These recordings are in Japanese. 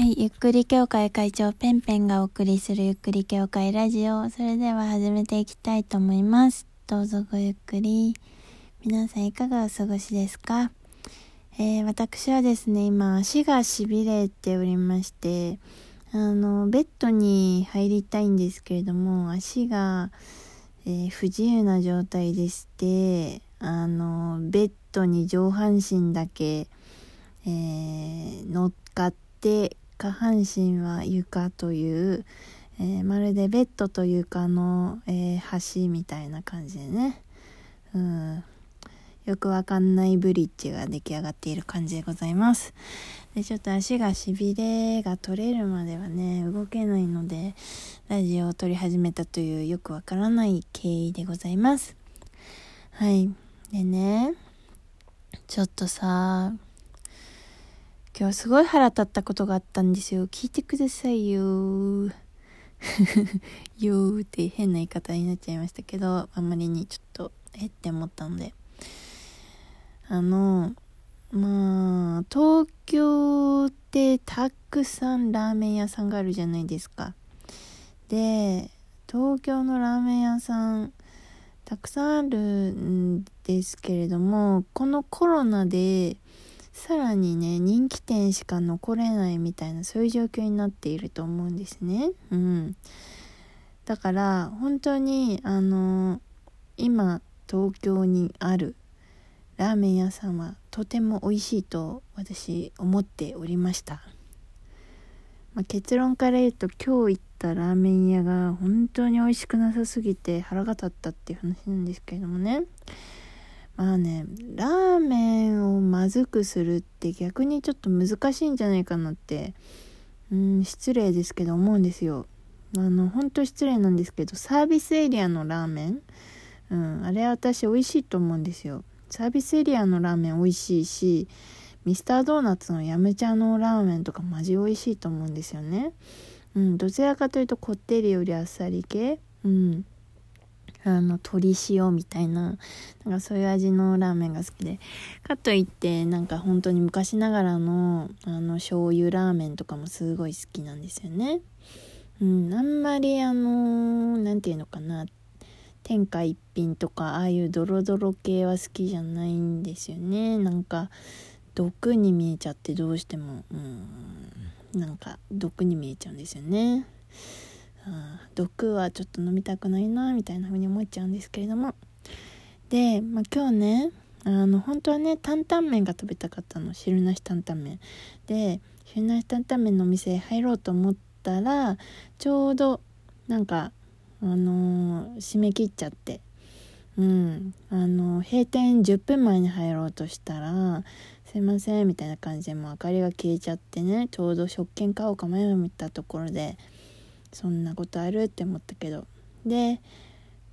はい、ゆっくり協会会長ペンペンがお送りするゆっくり協会ラジオ。それでは始めていきたいと思います。どうぞごゆっくり。皆さんいかがお過ごしですか？えー、私はですね、今足が痺れておりまして、あの、ベッドに入りたいんですけれども、足が、えー、不自由な状態でして、あの、ベッドに上半身だけ、えー、乗っかって下半身は床という、えー、まるでベッドと床の、えー、橋みたいな感じでね、うん、よくわかんないブリッジが出来上がっている感じでございます。で、ちょっと足がしびれが取れるまではね、動けないので、ラジオを撮り始めたというよくわからない経緯でございます。はい。でね、ちょっとさ、今日すごい腹立ったことがあったんですよ。聞いてくださいよ。よーって変な言い方になっちゃいましたけど、あまりにちょっと、えって思ったので。あの、まあ、東京ってたくさんラーメン屋さんがあるじゃないですか。で、東京のラーメン屋さん、たくさんあるんですけれども、このコロナで、さらにね人気店しか残れないみたいなそういう状況になっていると思うんですね。うん、だから本当にあの今東京にあるラーメン屋さんはとても美味しいと私思っておりました、まあ、結論から言うと今日行ったラーメン屋が本当に美味しくなさすぎて腹が立ったっていう話なんですけれどもね。まあねラーメンをまずくするって逆にちょっと難しいんじゃないかなってうん失礼ですけど思うんですよ。あの本当失礼なんですけどサービスエリアのラーメンうんあれ私美味しいと思うんですよ。サービスエリアのラーメン美味しいしミスタードーナツのヤムチャのラーメンとかマジ美味しいと思うんですよね。うんどちらかというとこってりよりあっさり系。うん。あの鶏塩みたいななんかそういう味のラーメンが好きで。かといってなんか本当に昔ながらのあの醤油ラーメンとかもすごい好きなんですよね。うんあんまりあの何て言うのかな。天下一品とかああいうドロドロ系は好きじゃないんですよね。なんか毒に見えちゃってどうしてもうんなんか毒に見えちゃうんですよね。毒はちょっと飲みたくないなみたいな風に思っちゃうんですけれども。で、まあ、今日ねあの本当はね担々麺が食べたかったの。汁なし担々麺。で汁なし担々麺のお店へ入ろうと思ったらちょうどなんかあのー、締め切っちゃって。うん。あのー、閉店10分前に入ろうとしたらすいませんみたいな感じでもう明かりが消えちゃってねちょうど食券買おうか迷ったところでそんなことあるって思ったけど。で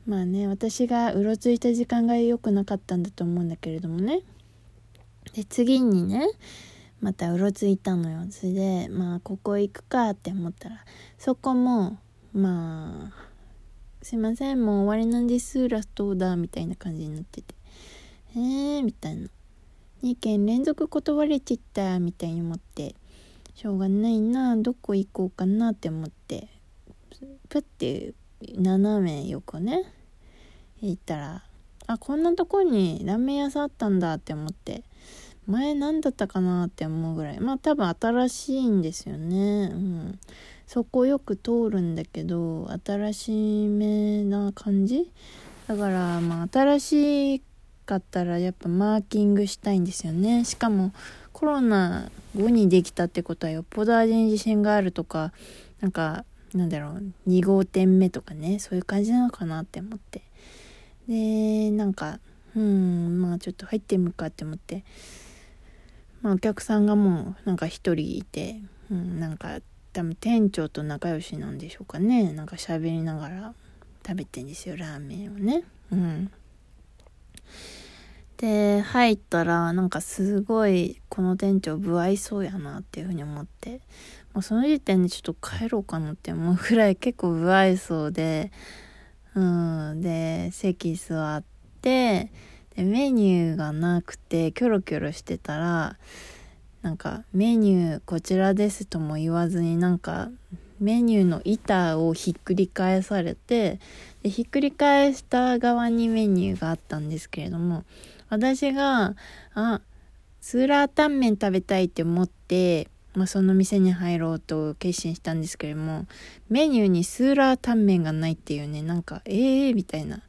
まあね私がうろついた時間が良くなかったんだと思うんだけれどもね。で次にねまたうろついたのよ。それでまあここ行くかって思ったらそこもまあすいませんもう終わりなんです。ラストオーダーみたいな感じになってて。えーみたいな。2件連続断れちったみたいに思って。しょうがないなどこ行こうかなって思って。プッて斜め横ね行ったらあこんなとこにラーメン屋さんあったんだって思って前何だったかなって思うぐらいまあ多分新しいんですよね。うん。そこよく通るんだけど新しめな感じ？だからまあ新しかったらやっぱマーキングしたいんですよね。しかもコロナ後にできたってことはよっぽど味に自信があるとかなんかなんだろう2号店目とかねそういう感じなのかなって思って。でなんかうんまあちょっと入ってみるかって思って。まあお客さんがもうなんか1人いて、うん、なんか多分店長と仲良しなんでしょうかね。なんか喋りながら食べてんですよラーメンをね。うん。で入ったらなんかすごいこの店長不愛想やなっていうふうに思って。もうその時点でちょっと帰ろうかなって思うぐらい結構不愛想で、うん、で、席座って、で、メニューがなくて、キョロキョロしてたら、なんかメニューこちらですとも言わずになんかメニューの板をひっくり返されてでひっくり返した側にメニューがあったんですけれども私があスーラータンメン食べたいって思って、まあ、その店に入ろうと決心したんですけれどもメニューにスーラータンメンがないっていうねなんかええー、みたいな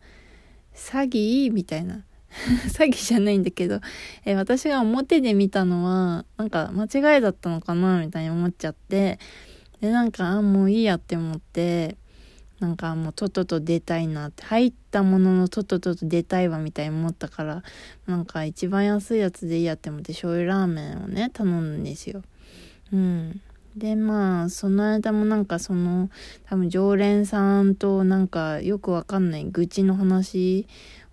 詐欺？みたいな。詐欺じゃないんだけど、え私が表で見たのはなんか間違いだったのかなみたいに思っちゃってでなんかあもういいやって思ってなんかもうとっとと出たいなって入ったもののとっとと出たいわみたいに思ったからなんか一番安いやつでいいやって思って醤油ラーメンをね頼んですよ。うん。でまあその間もなんかその多分常連さんとなんかよくわかんない愚痴の話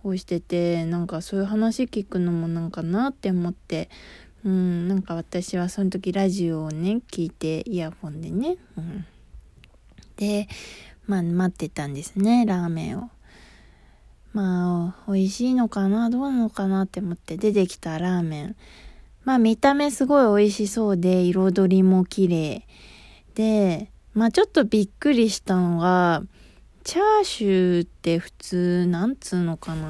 をしててなんかそういう話聞くのもなんかなって思ってうんなんか私はその時ラジオをね聞いてイヤホンでね、うん、でまあ待ってたんですねラーメンを。まあ美味しいのかなどうなのかなって思って出てきたラーメン。まあ見た目すごい美味しそうで彩りも綺麗。でまあちょっとびっくりしたのがチャーシューって普通なんつうのかな。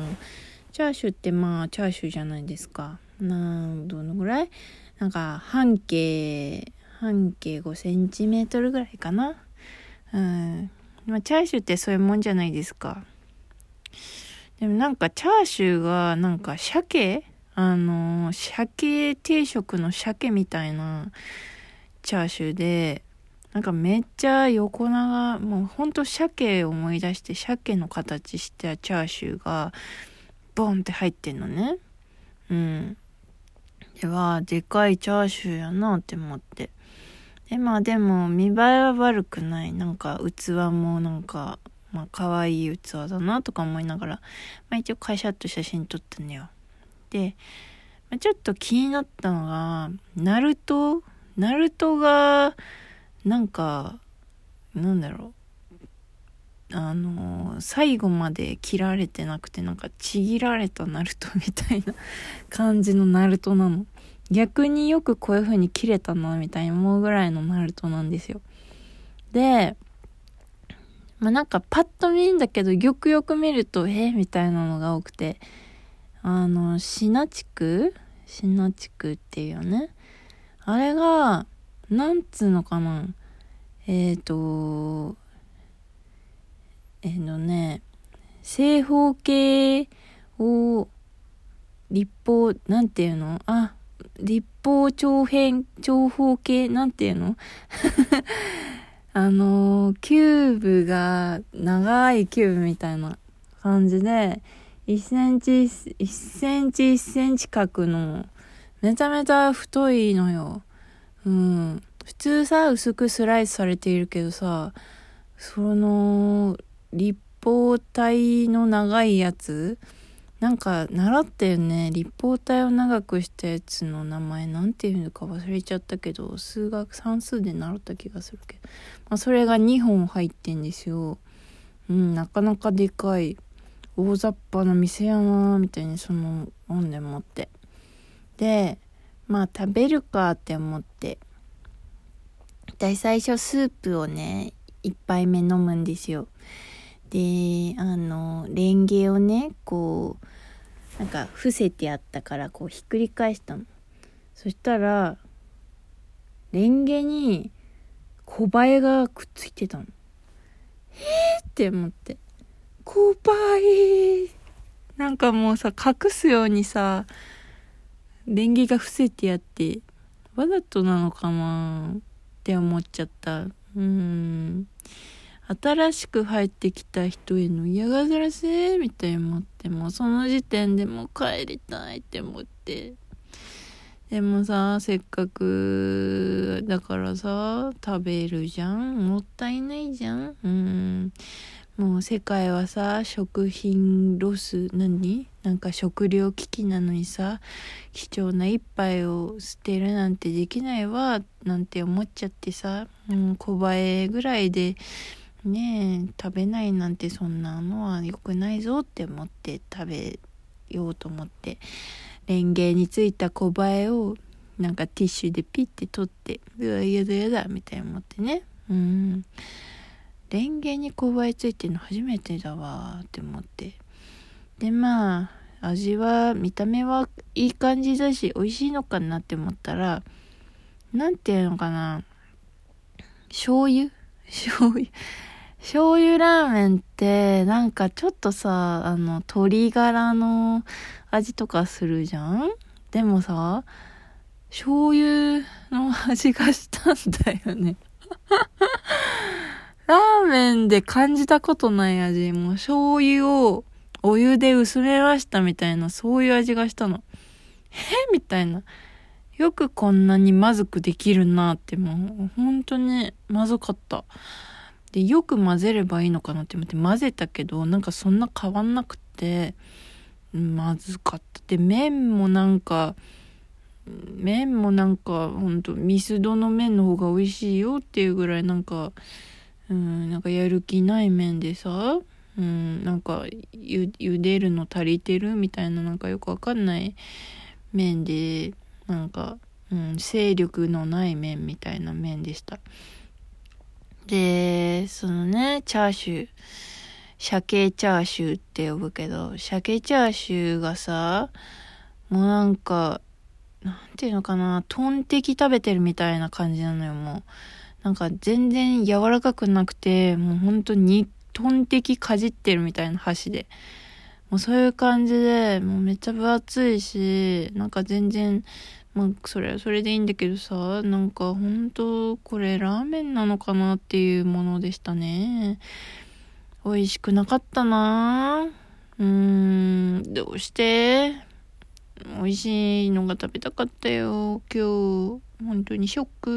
チャーシューってまあチャーシューじゃないですか。などのぐらい？なんか半径半径5センチメートルぐらいかな。うん。まあ、チャーシューってそういうもんじゃないですか。でもなんかチャーシューがなんか鮭？あの鮭定食の鮭みたいなチャーシューで、なんかめっちゃ横長、もうほんと鮭を思い出して鮭の形したチャーシューがボンって入ってんのね。うん。では、でかいチャーシューやなって思って。でまあでも見栄えは悪くないなんか器もなんかまあ可愛い器だなとか思いながら、まあ、一応会社と写真撮ったんだよ、ま、ちょっと気になったのがナルト？ナルトがなんかなんだろう。あの最後まで切られてなくてなんかちぎられたナルトみたいな 感じのナルトなの。逆によくこういう風に切れたなみたいに思うぐらいのナルトなんですよ。で、まあなんかパッと見んだけどよくよく見るとえ、みたいなのが多くて。あのシナチクシナチクっていうね。あれがなんつうのかな？えっ、ー、とえっ、ー、とね正方形を立方なんていうの？あ立方長辺、長方形、なんていうの？あの キューブが、長いキューブみたいな感じで、1センチ、1センチ1センチ角の、めちゃめちゃ太いのよ。うん。普通さ、薄くスライスされているけどさ、その、立方体の長いやつ？なんか習ったよね。立方体を長くしたやつの名前。なんていうのか忘れちゃったけど数学算数で習った気がするけど、まあ、それが2本入ってんですよ。うんなかなかでかい。大雑把な店やなみたいにその本で思って。でまあ食べるかって思って。で最初スープをね1杯目飲むんですよ。であのレンゲをねこうなんか伏せてあったからこうひっくり返したの。そしたらレンゲに小バエがくっついてたの。えーって思って。小バエなんかもうさ隠すようにさレンゲが伏せてやってわざとなのかなって思っちゃった。うん。新しく入ってきた人への嫌がらせ？みたいに思ってもうその時点でもう帰りたいって思って。でもさせっかくだからさ食べるじゃん？もったいないじゃん？うん。もう世界はさ食品ロス何？なんか食料危機なのにさ貴重な一杯を捨てるなんてできないわなんて思っちゃってさ、うん、小映えぐらいでねえ食べないなんてそんなのは良くないぞって思って食べようと思ってレンゲについた小映えをなんかティッシュでピッて取ってうわやだやだみたいに思ってね。うん。レンゲに勾配ついてるの初めてだわって思って。でまあ味は見た目はいい感じだし美味しいのかなって思ったらなんていうのかな。醤油？醤油？醤油ラーメンってなんかちょっとさあの鶏ガラの味とかするじゃん？でもさ醤油の味がしたんだよね。ラーメンで感じたことない味。もう醤油をお湯で薄めましたみたいな、そういう味がしたの。えみたいな。よくこんなにまずくできるなってもう、本当にまずかった。で、よく混ぜればいいのかなって思って混ぜたけど、なんかそんな変わんなくて、まずかった。で、麺もなんか、麺もなんか、ほんと、ミスドの麺の方が美味しいよっていうぐらいなんか、うん、なんかやる気ない麺でさ、うん、なんかゆ、茹でるの足りてるみたいななんかよくわかんない麺で、なんか、うん、勢力のない麺みたいな麺でした。で、そのね、チャーシュー、鮭チャーシューって呼ぶけど、鮭チャーシューがさ、もうなんか、なんていうのかな、トンテキ食べてるみたいな感じなのよ、もう。なんか全然柔らかくなくて、もう本当にトンテキかじってるみたいな箸で。もうそういう感じで、もうめっちゃ分厚いし、なんか全然、まあそれはそれでいいんだけどさ、なんか本当これラーメンなのかなっていうものでしたね。美味しくなかったなうーん、どうして？美味しいのが食べたかったよ、今日。本当にショック。